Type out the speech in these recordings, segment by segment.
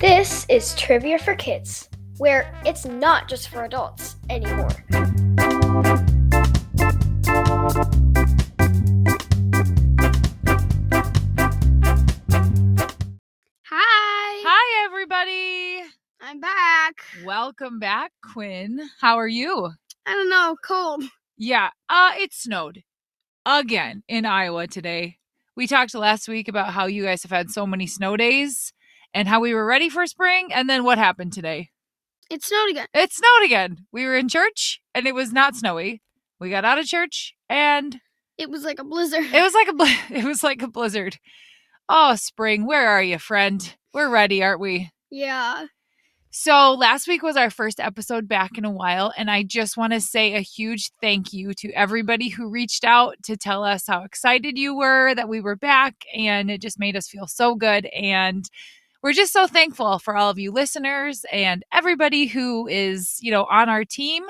This is Trivia for Kids, where it's not just for adults anymore. I'm back. Welcome back, Quinn. How are you? I don't know, cold. Yeah, uh, it snowed again in Iowa today. We talked last week about how you guys have had so many snow days and how we were ready for spring. And then what happened today? It snowed again. It snowed again. We were in church and it was not snowy. We got out of church and It was like a blizzard. it was like a bl- it was like a blizzard. Oh, spring, where are you, friend? We're ready, aren't we? yeah. So, last week was our first episode back in a while, and I just want to say a huge thank you to everybody who reached out to tell us how excited you were that we were back, and it just made us feel so good. And we're just so thankful for all of you listeners and everybody who is, you know, on our team.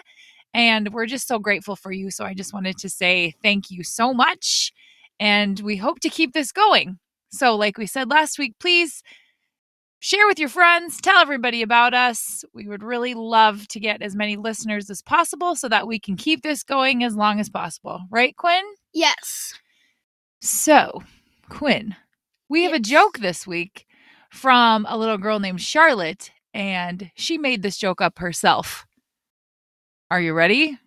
And we're just so grateful for you. So, I just wanted to say thank you so much. And we hope to keep this going. So, like we said last week, please share with your friends, tell everybody about us. We would really love to get as many listeners as possible so that we can keep this going as long as possible. Right, Quinn? Yes. So, Quinn, we have a joke this week from a little girl named Charlotte, and she made this joke up herself. Are you ready?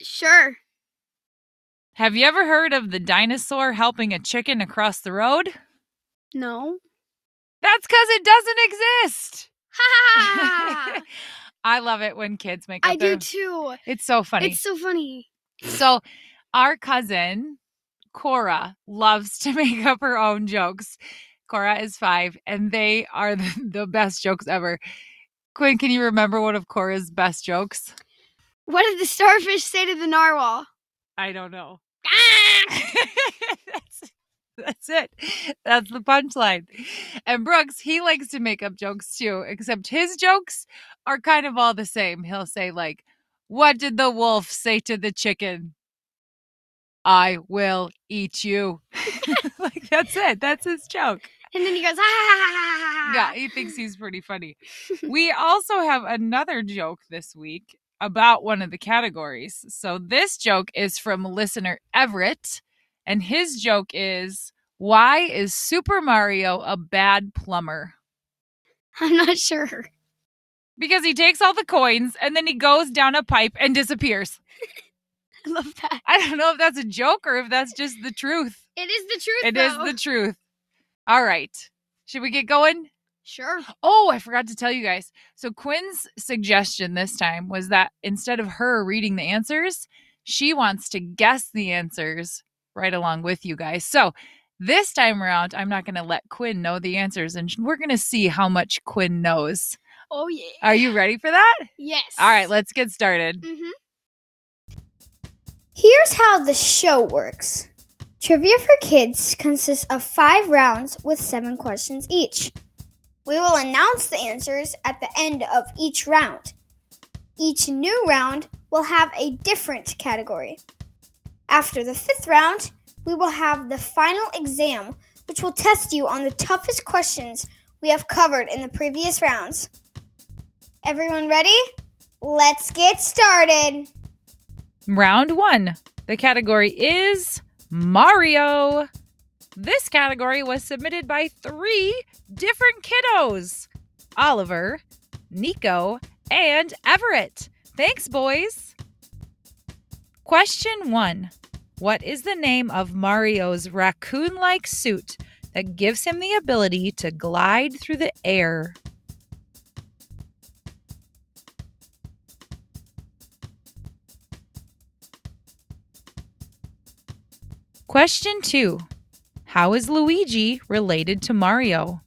Sure. Have you ever heard of the dinosaur helping a chicken across the road? No. That's because it doesn't exist. Ha! I love it when kids make up I do too. It's so funny. It's so funny. So, our cousin Cora loves to make up her own jokes. Cora is five, and they are the, the best jokes ever. Quinn, can you remember one of Cora's best jokes? What did the starfish say to the narwhal? I don't know. Ah! that's, that's it. That's the punchline. And Brooks, he likes to make up jokes too, except his jokes are kind of all the same. He'll say, like, What did the wolf say to the chicken? I will eat you. like, that's it. That's his joke. And then he goes, ah! Yeah, he thinks he's pretty funny. we also have another joke this week about one of the categories. So this joke is from listener Everett, and his joke is why is Super Mario a bad plumber? I'm not sure. Because he takes all the coins and then he goes down a pipe and disappears. I love that. I don't know if that's a joke or if that's just the truth. It is the truth. It is though. the truth. All right. Should we get going? Sure. Oh, I forgot to tell you guys. So Quinn's suggestion this time was that instead of her reading the answers, she wants to guess the answers right along with you guys. So this time around, I'm not going to let Quinn know the answers and we're going to see how much Quinn knows. Oh yeah. Are you ready for that? Yes. All right, let's get started. Mm-hmm. Here's how the show works Trivia for Kids consists of five rounds with seven questions each. We will announce the answers at the end of each round. Each new round will have a different category. After the fifth round, we will have the final exam, which will test you on the toughest questions we have covered in the previous rounds. Everyone ready? Let's get started. Round one. The category is Mario. This category was submitted by three different kiddos Oliver, Nico, and Everett. Thanks, boys. Question one What is the name of Mario's raccoon like suit that gives him the ability to glide through the air? Question two How is Luigi related to Mario?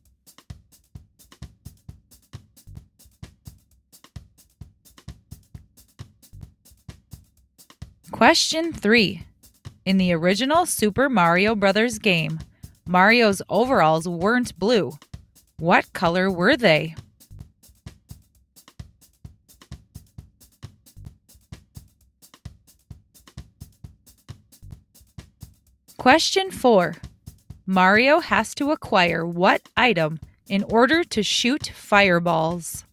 Question three in the original Super Mario Bros. game, Mario's overalls weren't blue. What color were they? Question 4. Mario has to acquire what item in order to shoot fireballs?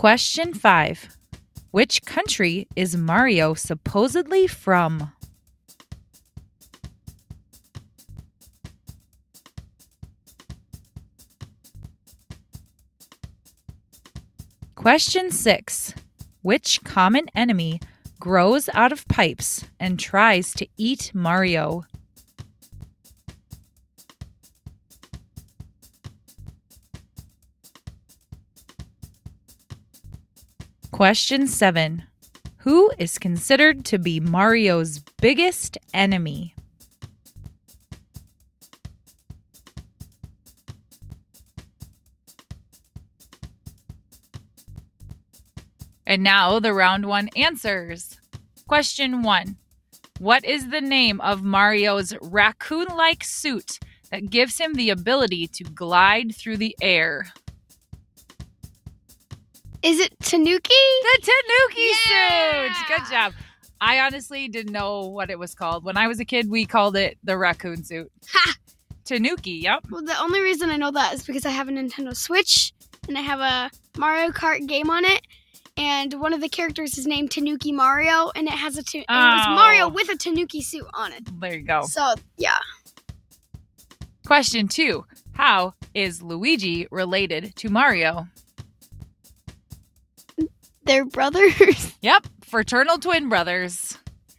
Question five Which country is Mario supposedly from? Question six Which common enemy grows out of pipes and tries to eat Mario? Question seven Who is considered to be Mario's biggest enemy? And now the round one answers. Question one What is the name of Mario's raccoon like suit that gives him the ability to glide through the air? Is it Tanuki? The Tanuki Yeah! suit! Good job. I honestly didn't know what it was called. When I was a kid, we called it the raccoon suit. Ha! Tanuki, yep. Well, the only reason I know that is because I have a Nintendo Switch and I have a Mario Kart game on it. And one of the characters is named Tanuki Mario, and it has a ta- and it was Oh. Mario with a Tanuki suit on it. There you go. So yeah, Question two How is Luigi related to Mario? They're brothers. Yep, fraternal twin brothers.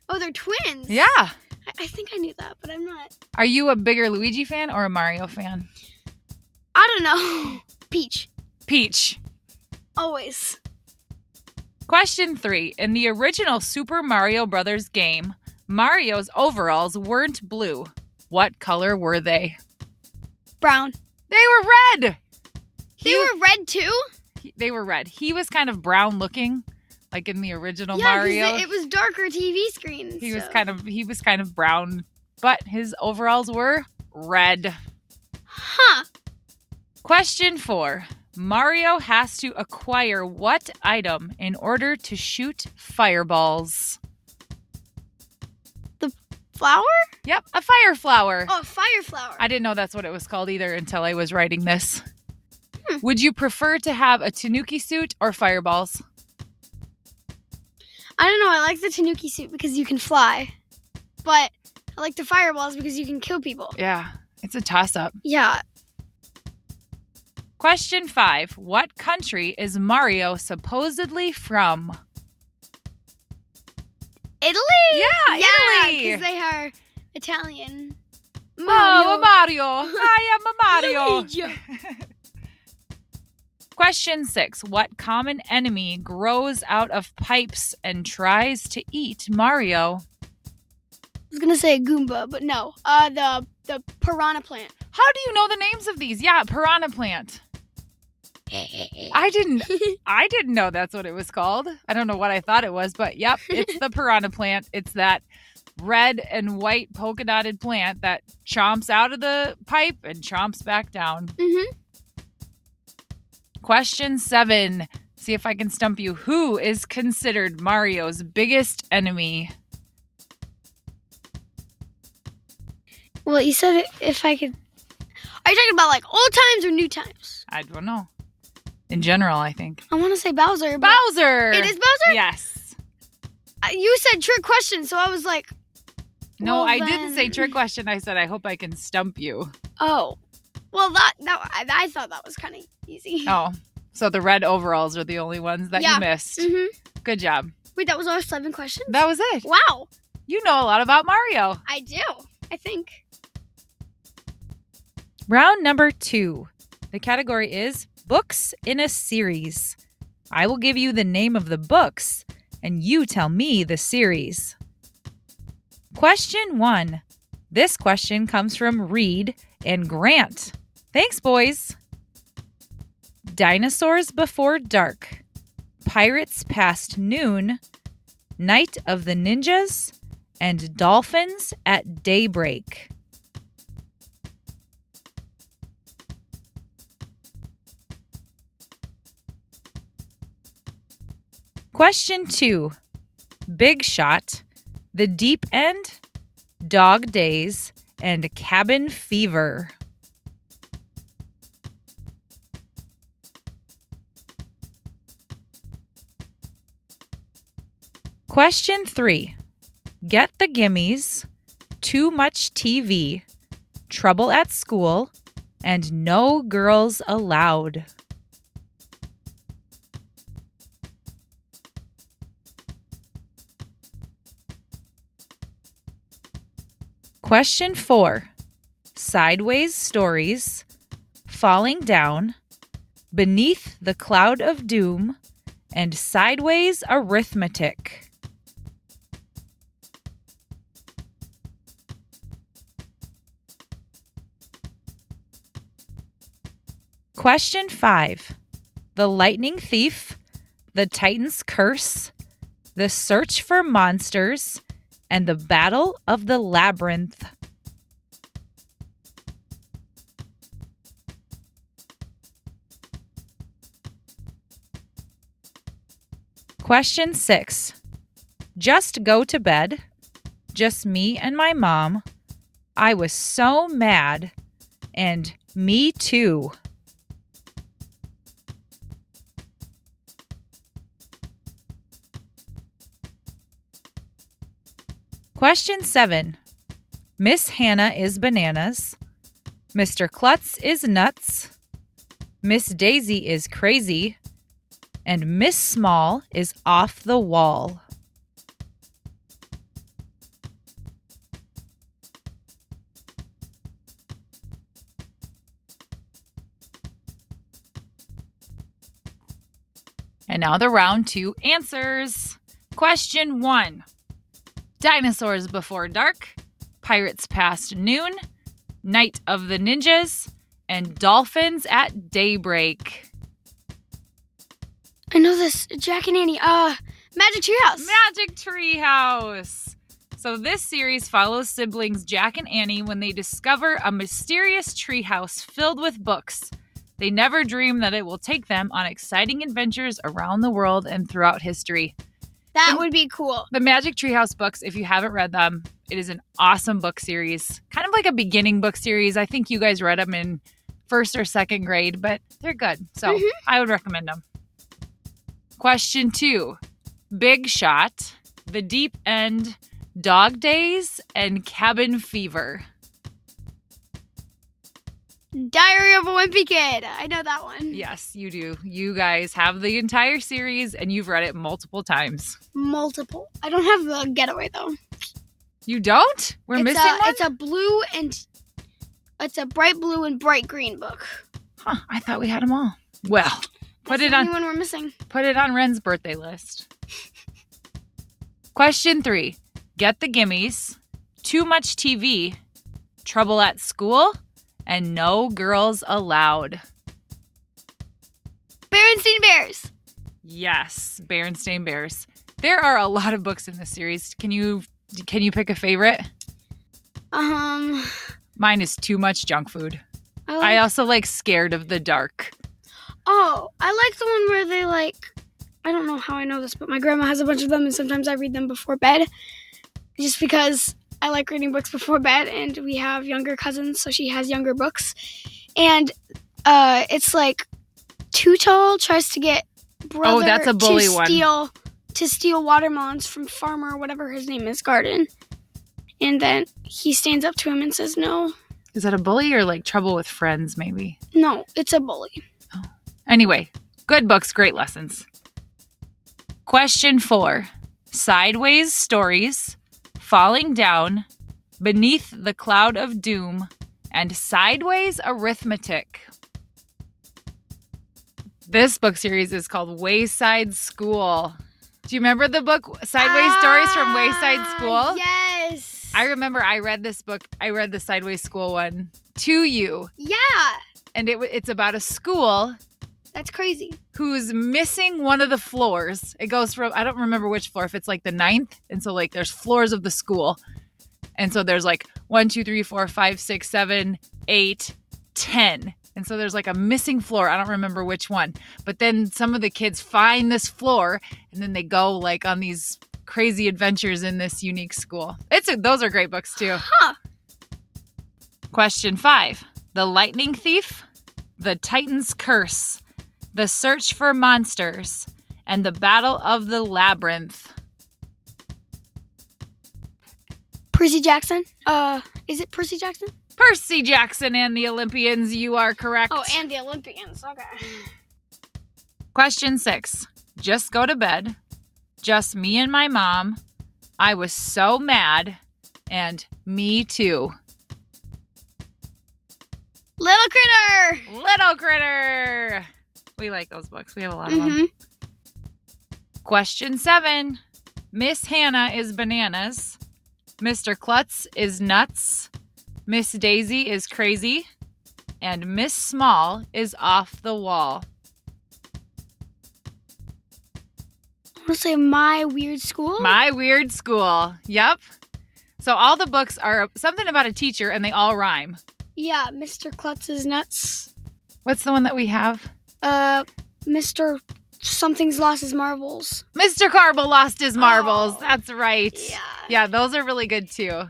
oh, they're twins. Yeah. I-, I think I knew that, but I'm not. Are you a bigger Luigi fan or a Mario fan? I don't know. Peach, Peach. always. Question three. In the original Super Mario Brothers game, Mario's overalls weren't blue. What color were they? Brown. They were red. They He- were red too. He- they were red. He was kind of brown looking, like in the original yeah, Mario. it, it was darker TV screens. he was kind of he was kind of brown, but his overalls were red. Huh. Question four. Mario has to acquire what item in order to shoot fireballs? The flower? Yep, a fire flower. Oh, fire flower. I didn't know that's what it was called either until I was writing this. Hmm. Would you prefer to have a Tanuki suit or fireballs? I don't know. I like the Tanuki suit because you can fly, but I like the fireballs because you can kill people. Yeah, it's a toss up. Yeah. Question five What country is Mario supposedly from? Italy? Yeah, yeah, Italy. because they are Italian. Oh, a Mario. I am a Mario. Question six What common enemy grows out of pipes and tries to eat Mario? I was gonna say a Goomba, but no. Uh, the the piranha plant. How do you know the names of these? Yeah, piranha plant. I didn't I didn't know that's what it was called. I don't know what I thought it was, but yep, it's the piranha plant. It's that red and white polka dotted plant that chomps out of the pipe and chomps back down. Mhm. Question seven. See if I can stump you. Who is considered Mario's biggest enemy? Well, you said if I could. Are you talking about like old times or new times? I don't know. In general, I think. I want to say Bowser. Bowser! It is Bowser. Yes. Uh, You said trick question, so I was like, No, Well, I didn't say trick question. I said I hope I can stump you. oh, well that that I, I thought that was kind of easy. Oh, so the red overalls are the only ones that Yeah. you missed. hmm Good job. Wait, that was our seven questions. That was it. wow, You know a lot about Mario. I do. I think. Round number two. The category is books in a series. I will give you the name of the books, and you tell me the series. Question one. This question comes from Reed and Grant. Thanks, boys. Dinosaurs Before Dark, Pirates Past Noon, Night of the Ninjas, and Dolphins at Daybreak. Question two Big Shot, The Deep End, Dog Days, and Cabin Fever. Question three Get the Gimmies, Too Much TV, Trouble at School, and No Girls Allowed. Question four Sideways Stories, Falling Down, Beneath the Cloud of Doom, and Sideways Arithmetic. Question five The Lightning Thief, The Titan's Curse, The Search for Monsters, and The Battle of the Labyrinth. Question six Just go to bed. Just me and my mom. I was so mad. And me too. Question seven Miss Hannah is bananas. Mr. Klutz is nuts. Miss Daisy is crazy. And Miss Small is off the wall. And now the round two answers. Question one Dinosaurs Before Dark, Pirates Past Noon, Night of the Ninjas, and Dolphins at Daybreak. I know this. Jack and Annie. Uh, Magic Treehouse. Magic Treehouse. So this series follows siblings Jack and Annie when they discover a mysterious treehouse filled with books. They never dream that it will take them on exciting adventures around the world and throughout history. That would be cool. The Magic Treehouse books, if you haven't read them, it is an awesome book series. Kind of like a beginning book series. I think you guys read them in first or second grade, but they're good. So Mhm. I would recommend them. Question two Big Shot, The Deep End, Dog Days, and Cabin Fever. Diary of a Wimpy Kid. I know that one. Yes, you do. You guys have the entire series and you've read it multiple times. Multiple. I don't have the getaway though. You don't? We're it's missing a, one? It's a blue and it's a bright blue and bright green book. Huh, I thought we had them all. Well, put it on one we're missing. Put it on Ren's birthday list. Question three Get the gimmies, too much TV, trouble at school, and no girls allowed. Berenstein Bears. Yes, Berenstain Bears. There are a lot of books in this series. Can you can you pick a favorite? Um, Mine is too much junk food. I like, I also like Scared of the Dark. oh, I like the one where they like. I don't know how I know this, but my grandma has a bunch of them, and sometimes I read them before bed, just because I like reading books before bed. And we have younger cousins, so she has younger books, and uh, it's like Too Tall tries to get brother Oh, that's a bully to one. steal to steal watermelons from farmer, whatever his name is, garden, and then he stands up to him and says no. Is that a bully or like trouble with friends, maybe? No, it's a bully. Anyway, good books, great lessons. Question four Sideways Stories, Falling Down, Beneath the Cloud of Doom, and Sideways Arithmetic. This book series is called Wayside School. Do you remember the book Sideways Stories from Wayside Ah, School? Yes. I remember I read this book. I read the Sideways School one to you, yeah, and it, it's about a school that's crazy. who's missing one of the floors. It goes from I don't remember which floor, if it's like the ninth, and so like there's floors of the school, and so there's like one, two, three, four, five, six, seven, eight, ten, And so there's like a missing floor. I don't remember which one. But then some of the kids find this floor and then they go like on these crazy adventures in this unique school. It's a, those are great books too. Huh. Question 5. The Lightning Thief, The Titan's Curse, The Search for Monsters, and The Battle of the Labyrinth. Percy Jackson. Uh, is it Percy Jackson? Percy Jackson and the Olympians, you are correct. Oh, and the Olympians. Okay. Question six Just go to bed. Just me and my mom. I was so mad. And me too. Little Critter. Little Critter. We like those books. We have a lot of them. Mm-hmm. Question seven Miss Hannah is bananas. Mr. Klutz is nuts. Miss Daisy is crazy. And Miss Small is off the wall. I want to say my weird school. My Weird School. Yep. So all the books are something about a teacher and they all rhyme. yeah, Mr. Klutz is nuts. What's the one that we have? Uh, Mr. Something's lost his marbles. Mr. Carble lost his marbles. Oh. That's right. Yeah, those are really good too.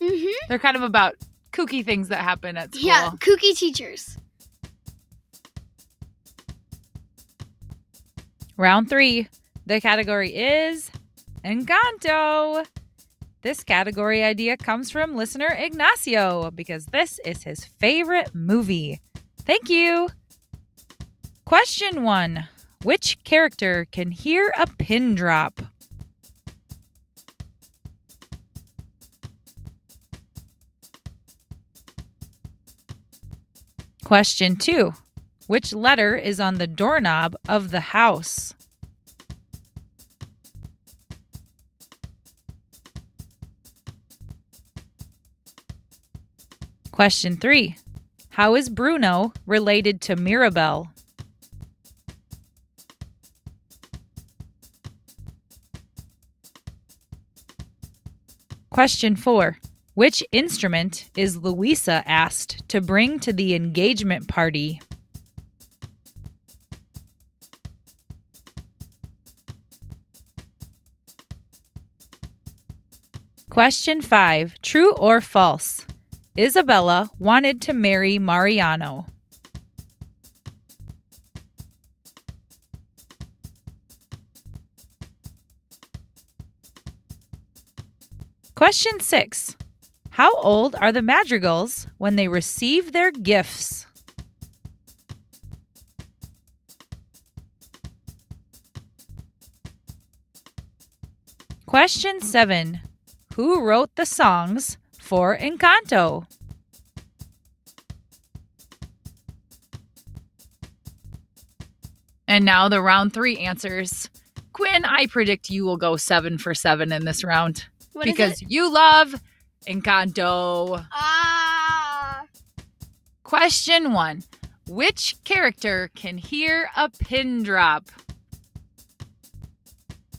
Mm-hmm. They're kind of about kooky things that happen at school. Yeah, kooky teachers. Round three. The category is Encanto. This category idea comes from listener Ignacio because this is his favorite movie. Thank you. Question one Which character can hear a pin drop? Question two Which letter is on the doorknob of the house? Question three How is Bruno related to Mirabel? Question four Which instrument is Luisa asked to bring to the engagement party? Question five True or false? Isabela wanted to marry Mariano. Question six How old are the madrigals when they receive their gifts? Question seven Who wrote the songs for Encanto? And now the round three answers. Quinn, I predict you will go seven for seven in this round What because you love Encanto. Ah. Question one Which character can hear a pin drop?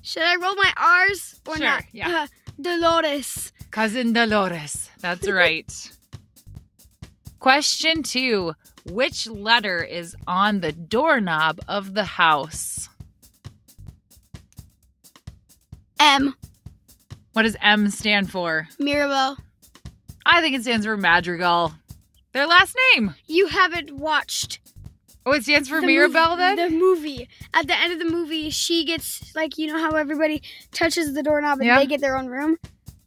Should I roll my R's or Sure, not? yeah. Uh, Dolores. Cousin Dolores. That's right. Question two Which letter is on the doorknob of the house? M. What does M stand for? Mirabel. I think it stands for Madrigal. Their last name. You haven't watched Oh, it stands for the Mirabel movie, then? The movie. At the end of the movie, she gets like you know how everybody touches the doorknob and Yeah. they get their own room.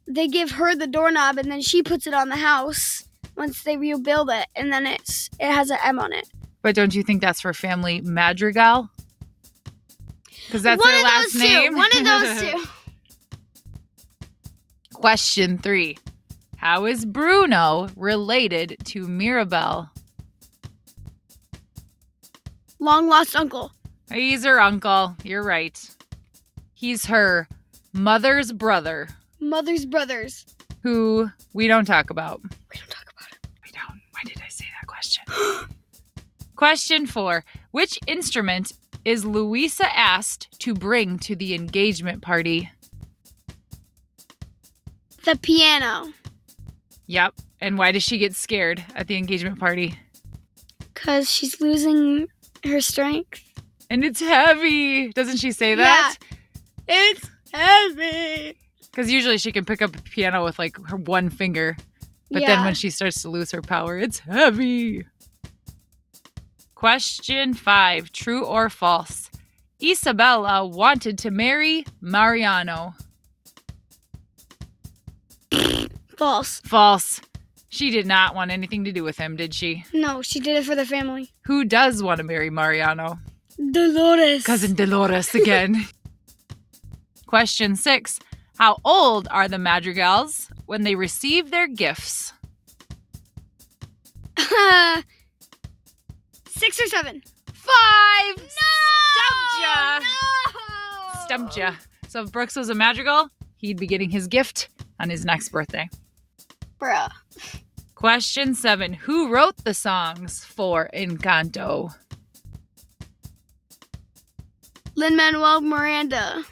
They give her the doorknob and then she puts it on the house once they rebuild it, and then it's it has an M on it. But don't you think that's for family Madrigal? Because that's one their of last those name. two. One of those two. Question three How is Bruno related to Mirabel? Long lost uncle. He's her uncle. You're right. He's her mother's brother, Mother's brothers. who we don't talk about. We don't talk about it. We don't. Why did I say that question? question four Which instrument is Luisa asked to bring to the engagement party? The piano. Yep. And why does she get scared at the engagement party? Because she's losing her strength. And it's heavy. Doesn't she say that? Yeah. It's heavy. Because usually she can pick up a piano with like her one finger. But yeah. then when she starts to lose her power, it's heavy. Question five True or false? Isabela wanted to marry Mariano. False. False. She did not want anything to do with him, did she? No, she did it for the family. Who does want to marry Mariano? Dolores. Cousin Dolores again. Question six How old are the Madrigals when they receive their gifts? Six or seven. Five! No! Stumped ya! No! Stumped ya. So if Brooks was a Madrigal, he'd be getting his gift on his next birthday. Bruh. Question seven Who wrote the songs for Encanto? Lin Manuel Miranda.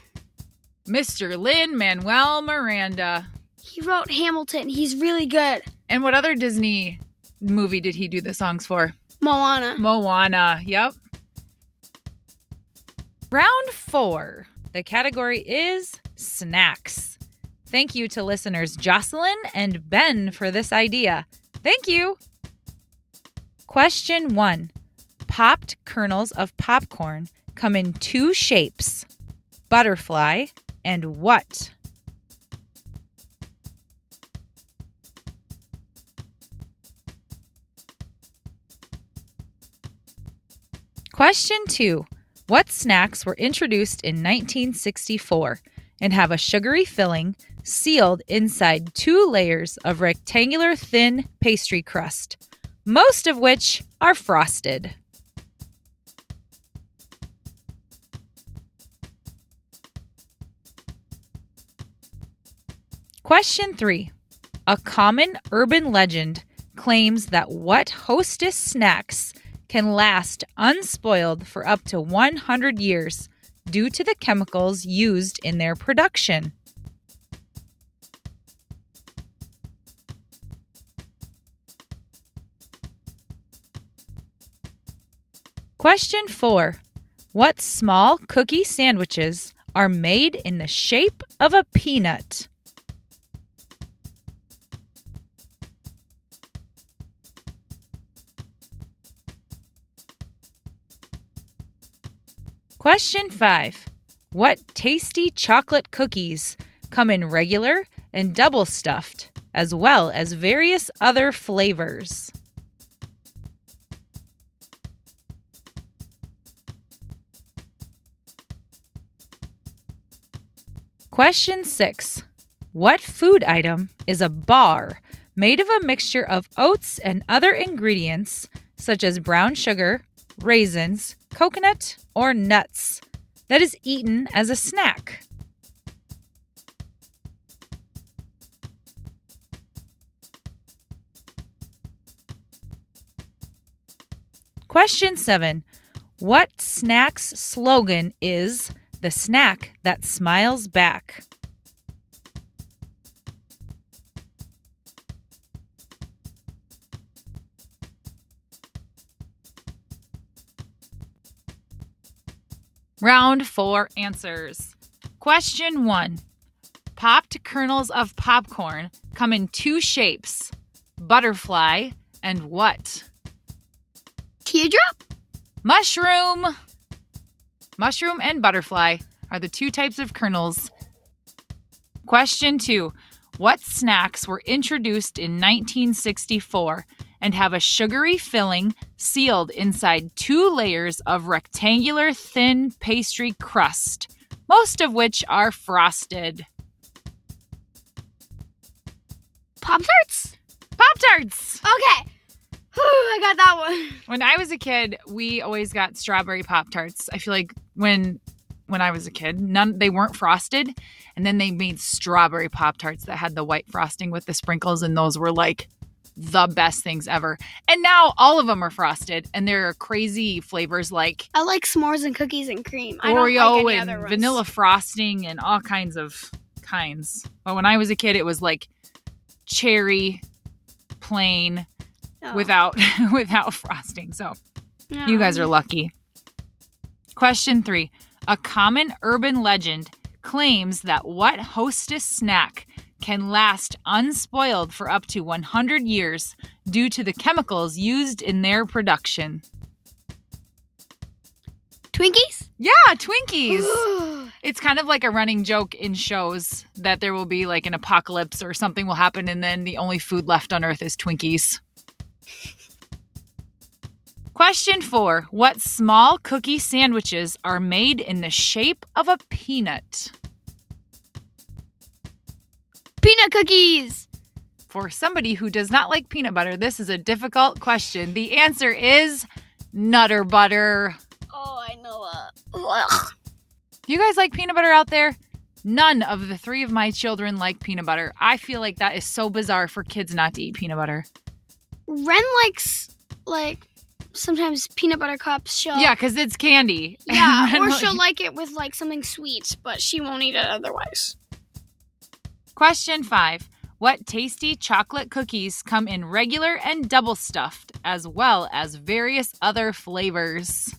Mr. Lin Manuel Miranda. He wrote Hamilton. He's really good. And what other Disney movie did he do the songs for? Moana. Moana. Yep. Round four. The category is snacks. Thank you to listeners Jocelyn and Ben for this idea. Thank you. Question one Popped kernels of popcorn come in two shapes butterfly and what? Question two What snacks were introduced in 1964 and have a sugary filling sealed inside two layers of rectangular thin pastry crust, most of which are frosted? Question three A common urban legend claims that what hostess snacks can last unspoiled for up to 100 years due to the chemicals used in their production. Question 4. What small cookie sandwiches are made in the shape of a peanut? Question 5. What tasty chocolate cookies come in regular and double stuffed, as well as various other flavors? Question 6. What food item is a bar made of a mixture of oats and other ingredients such as brown sugar, raisins, coconut, or nuts that is eaten as a snack? Question 7. What snack's slogan is the snack that smiles back? Round four answers. Question one Popped kernels of popcorn come in two shapes butterfly and what? Teardrop? Mushroom. Mushroom and butterfly are the two types of kernels. Question two What snacks were introduced in 1964 and have a sugary filling sealed inside two layers of rectangular thin pastry crust, most of which are frosted? Pop Tarts? Pop Tarts! Okay. I got that one. When I was a kid, we always got strawberry Pop Tarts. I feel like when when I was a kid, none they weren't frosted, and then they made strawberry Pop Tarts that had the white frosting with the sprinkles, and those were like the best things ever. And now all of them are frosted, and there are crazy flavors like I like s'mores and cookies and cream. I don't Oreo like and vanilla frosting and all kinds of kinds. But when I was a kid, it was like cherry, plain, Oh. without without frosting. So No. you guys are lucky. Question three. A common urban legend claims that what hostess snack can last unspoiled for up to 100 years due to the chemicals used in their production. Twinkies. Yeah, Twinkies. It's kind of like a running joke in shows that there will be like an apocalypse or something will happen, and then the only food left on Earth is Twinkies. Question four What small cookie sandwiches are made in the shape of a peanut? Peanut cookies. For somebody who does not like peanut butter, this is a difficult question. The answer is Nutter Butter. Oh, I know. Uh, Do you guys like peanut butter out there? None of the three of my children like peanut butter. I feel like that is so bizarre for kids not to eat peanut butter. Ren likes like sometimes peanut butter cups. She'll Yeah, because it's candy. yeah, or she'll like- it with like something sweet, but she won't eat it otherwise. Question five What tasty chocolate cookies come in regular and double stuffed, as well as various other flavors?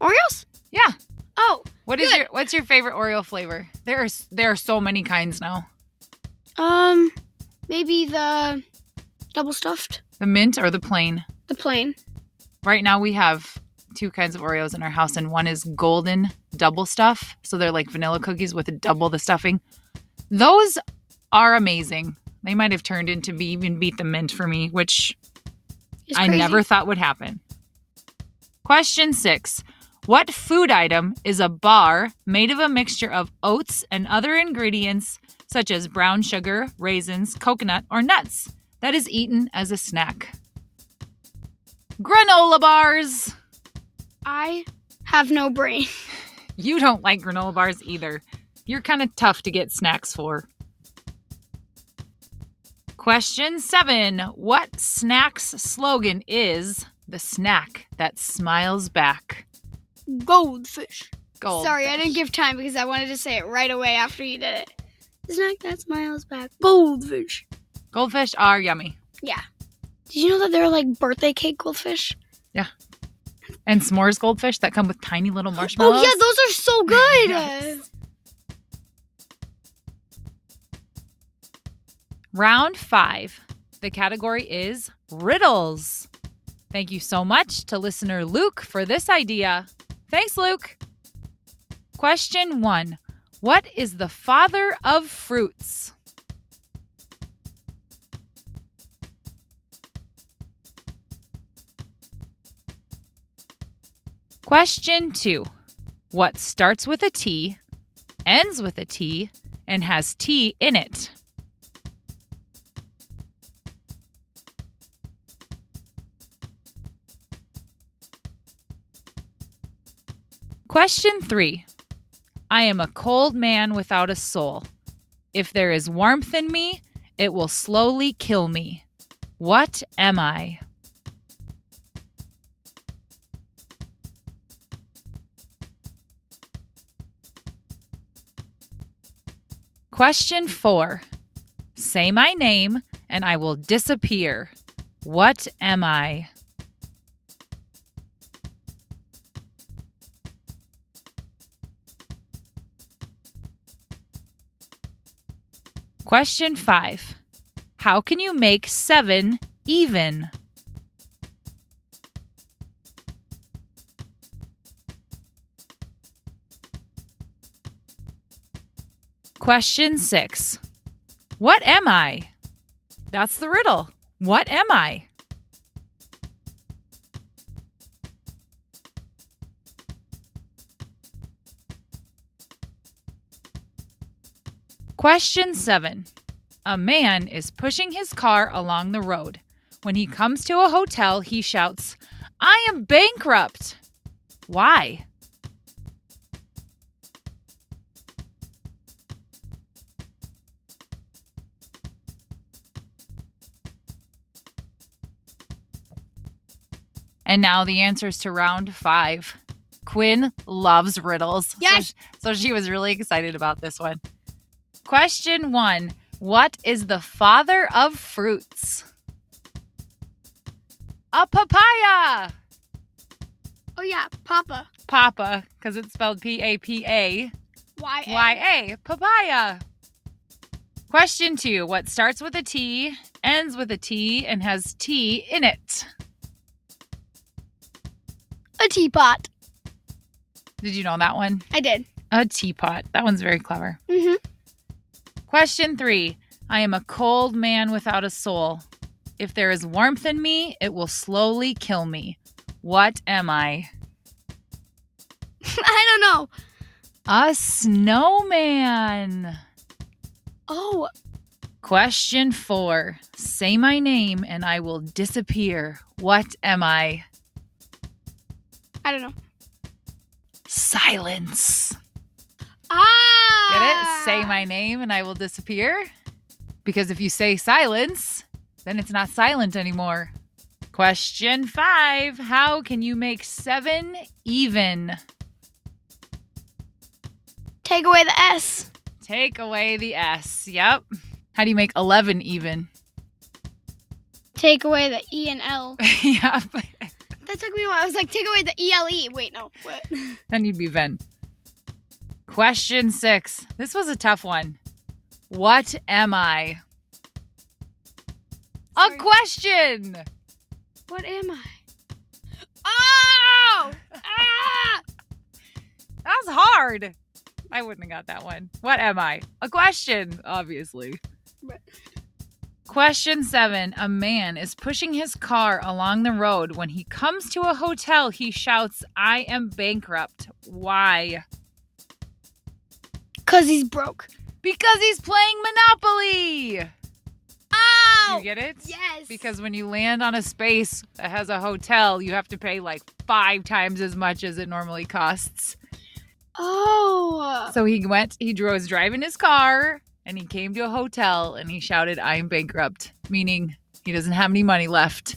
Oreos? Yeah. Oh, What is Good. your what's your favorite Oreo flavor? There are s- there are so many kinds now. um, maybe the double stuffed, The mint or the plain? the plain. Right now we have two kinds of Oreos in our house, and one is golden double stuff. So they're like vanilla cookies with double the stuffing. Those are amazing. They might have turned into be even beat the mint for me, which I never thought would happen. Question six. What food item is a bar made of a mixture of oats and other ingredients such as brown sugar, raisins, coconut, or nuts that is eaten as a snack? Granola bars. I have no brain. You don't like granola bars either. You're kind of tough to get snacks for. Question seven What snack's slogan is the snack that smiles back? Goldfish. Gold. Sorry, I didn't give time because I wanted to say it right away after you did it. Snack that smiles back. Goldfish. Goldfish are yummy. Yeah. Did you know that they're like birthday cake goldfish? Yeah. And s'mores goldfish that come with tiny little marshmallows. Oh yeah, those are so good. Yes. Round five. The category is riddles. Thank you so much to listener Luke for this idea. Thanks, Luke. Question one What is the father of fruits? Question two What starts with a T, ends with a T, and has T in it? Question three I am a cold man without a soul. If there is warmth in me, it will slowly kill me. What am I? Question four Say my name and I will disappear. What am I? Question five How can you make seven even? Question six What am I? That's the riddle. What am I? Question seven. A man is pushing his car along the road. When he comes to a hotel, he shouts, I am bankrupt. Why? And now the answers to round five. Quinn loves riddles. So Yes. sh- So, she was really excited about this one. Question one What is the father of fruits? A papaya. Oh yeah, Papa. Papa, because it's spelled P A P A Y A. Papaya. Question two What starts with a T, ends with a T, and has T in it? A teapot. Did you know that one? I did. A teapot. That one's very clever. Mm-hmm. Question three I am a cold man without a soul. If there is warmth in me, it will slowly kill me. What am I? I don't know. A snowman. Oh, Question four Say my name and I will disappear. What am I? I don't know. Silence. Ah. Get it? Say my name and I will disappear. Because if you say silence, then it's not silent anymore. Question five How can you make seven even? Take away the S. Take away the S. Yep. How do you make 11 even? Take away the E and L. yep. That took me a while. I was like, take away the E L E. Wait, no. What? Then you'd be Ven. Question six. This was a tough one. What am I? Sorry. A question. What am I? Oh! ah! That was hard. I wouldn't have got that one. What am I? A question, obviously. Question seven. A man is pushing his car along the road. When he comes to a hotel, he shouts, I am bankrupt. Why? Cause he's broke. Because he's playing Monopoly. Oh! You get it? yes. Because when you land on a space that has a hotel, you have to pay like five times as much as it normally costs. Oh. So he went, he drove, was driving his car and he came to a hotel and he shouted, I'm bankrupt, meaning he doesn't have any money left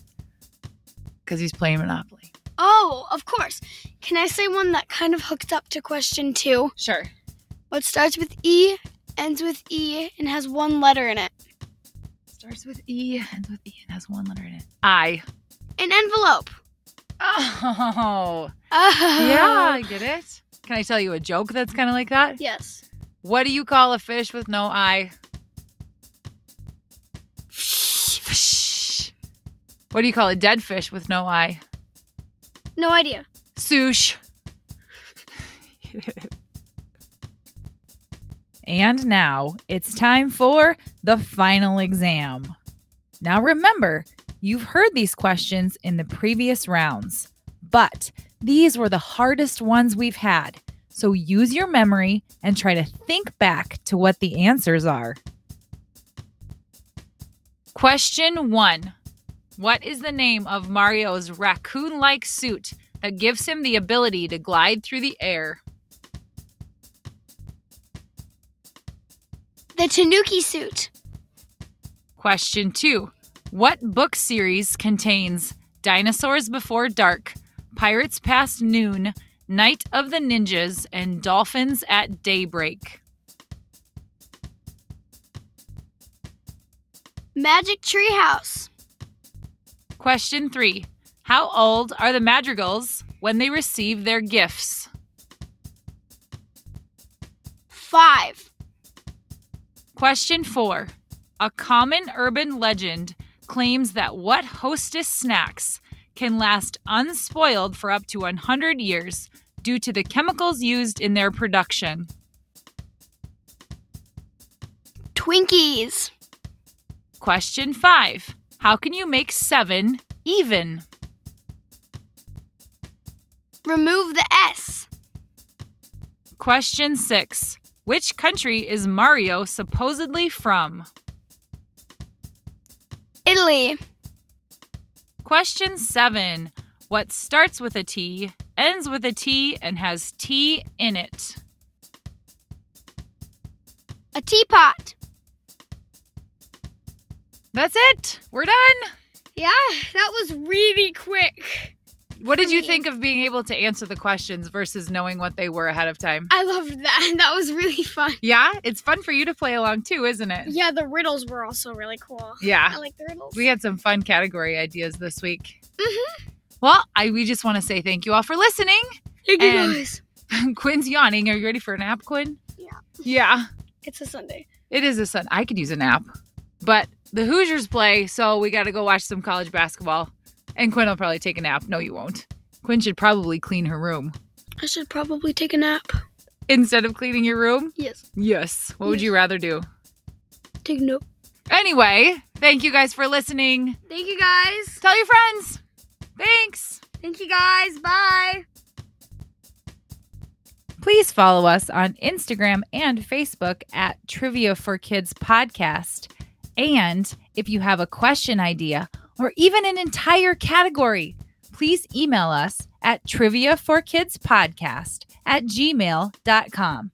because he's playing Monopoly. Oh, of course. Can I say one that kind of hooks up to question two? Sure. What starts with E, ends with E, and has one letter in it? Starts with E, ends with E, and has one letter in it. I. An envelope. Oh. Oh. Yeah, I get it. Can I tell you a joke that's kind of like that? Yes. What do you call a fish with no eye? What do you call a dead fish with no eye? No idea. Sush. and now it's time for the final exam. Now remember, you've heard these questions in the previous rounds, but these were the hardest ones we've had. So use your memory and try to think back to what the answers are. Question one What is the name of Mario's raccoon like suit that gives him the ability to glide through the air? The Tanuki suit. Question two What book series contains Dinosaurs Before Dark, Pirates Past Noon, Night of the Ninjas, and Dolphins at Daybreak? Magic Treehouse. Question three How old are the madrigals when they receive their gifts? Five. Question four A common urban legend claims that what hostess snacks can last unspoiled for up to 100 years due to the chemicals used in their production. Twinkies. Question five How can you make seven even? Remove the S. Question six Which country is Mario supposedly from? Italy. Question seven What starts with a T, ends with a T, and has T in it? A teapot. That's it. We're done. Yeah, that was really quick. What did you me. think of being able to answer the questions versus knowing what they were ahead of time? I loved that. That was really fun. Yeah, it's fun for you to play along too, isn't it? Yeah, the riddles were also really cool. Yeah. I like the riddles. We had some fun category ideas this week. Mhm. Well, I we just want to say thank you all for listening. Thank you and- guys. Quinn's yawning. Are you ready for a nap, Quinn? Yeah. Yeah. It's a Sunday. It is a sun. I could use a nap. But the Hoosiers play, so we got to go watch some college basketball. And Quinn will probably take a nap. No, you won't. Quinn should probably clean her room. I should probably take a nap. Instead of cleaning your room? Yes. Yes. What would Yes. you rather do? Take a note. Anyway, thank you guys for listening. Thank you guys. Tell your friends. Thanks. Thank you guys. Bye. Please follow us on Instagram and Facebook at Trivia for Kids Podcast. And if you have a question idea or even an entire category, please email us at triviaforkidspodcast at gmail.com.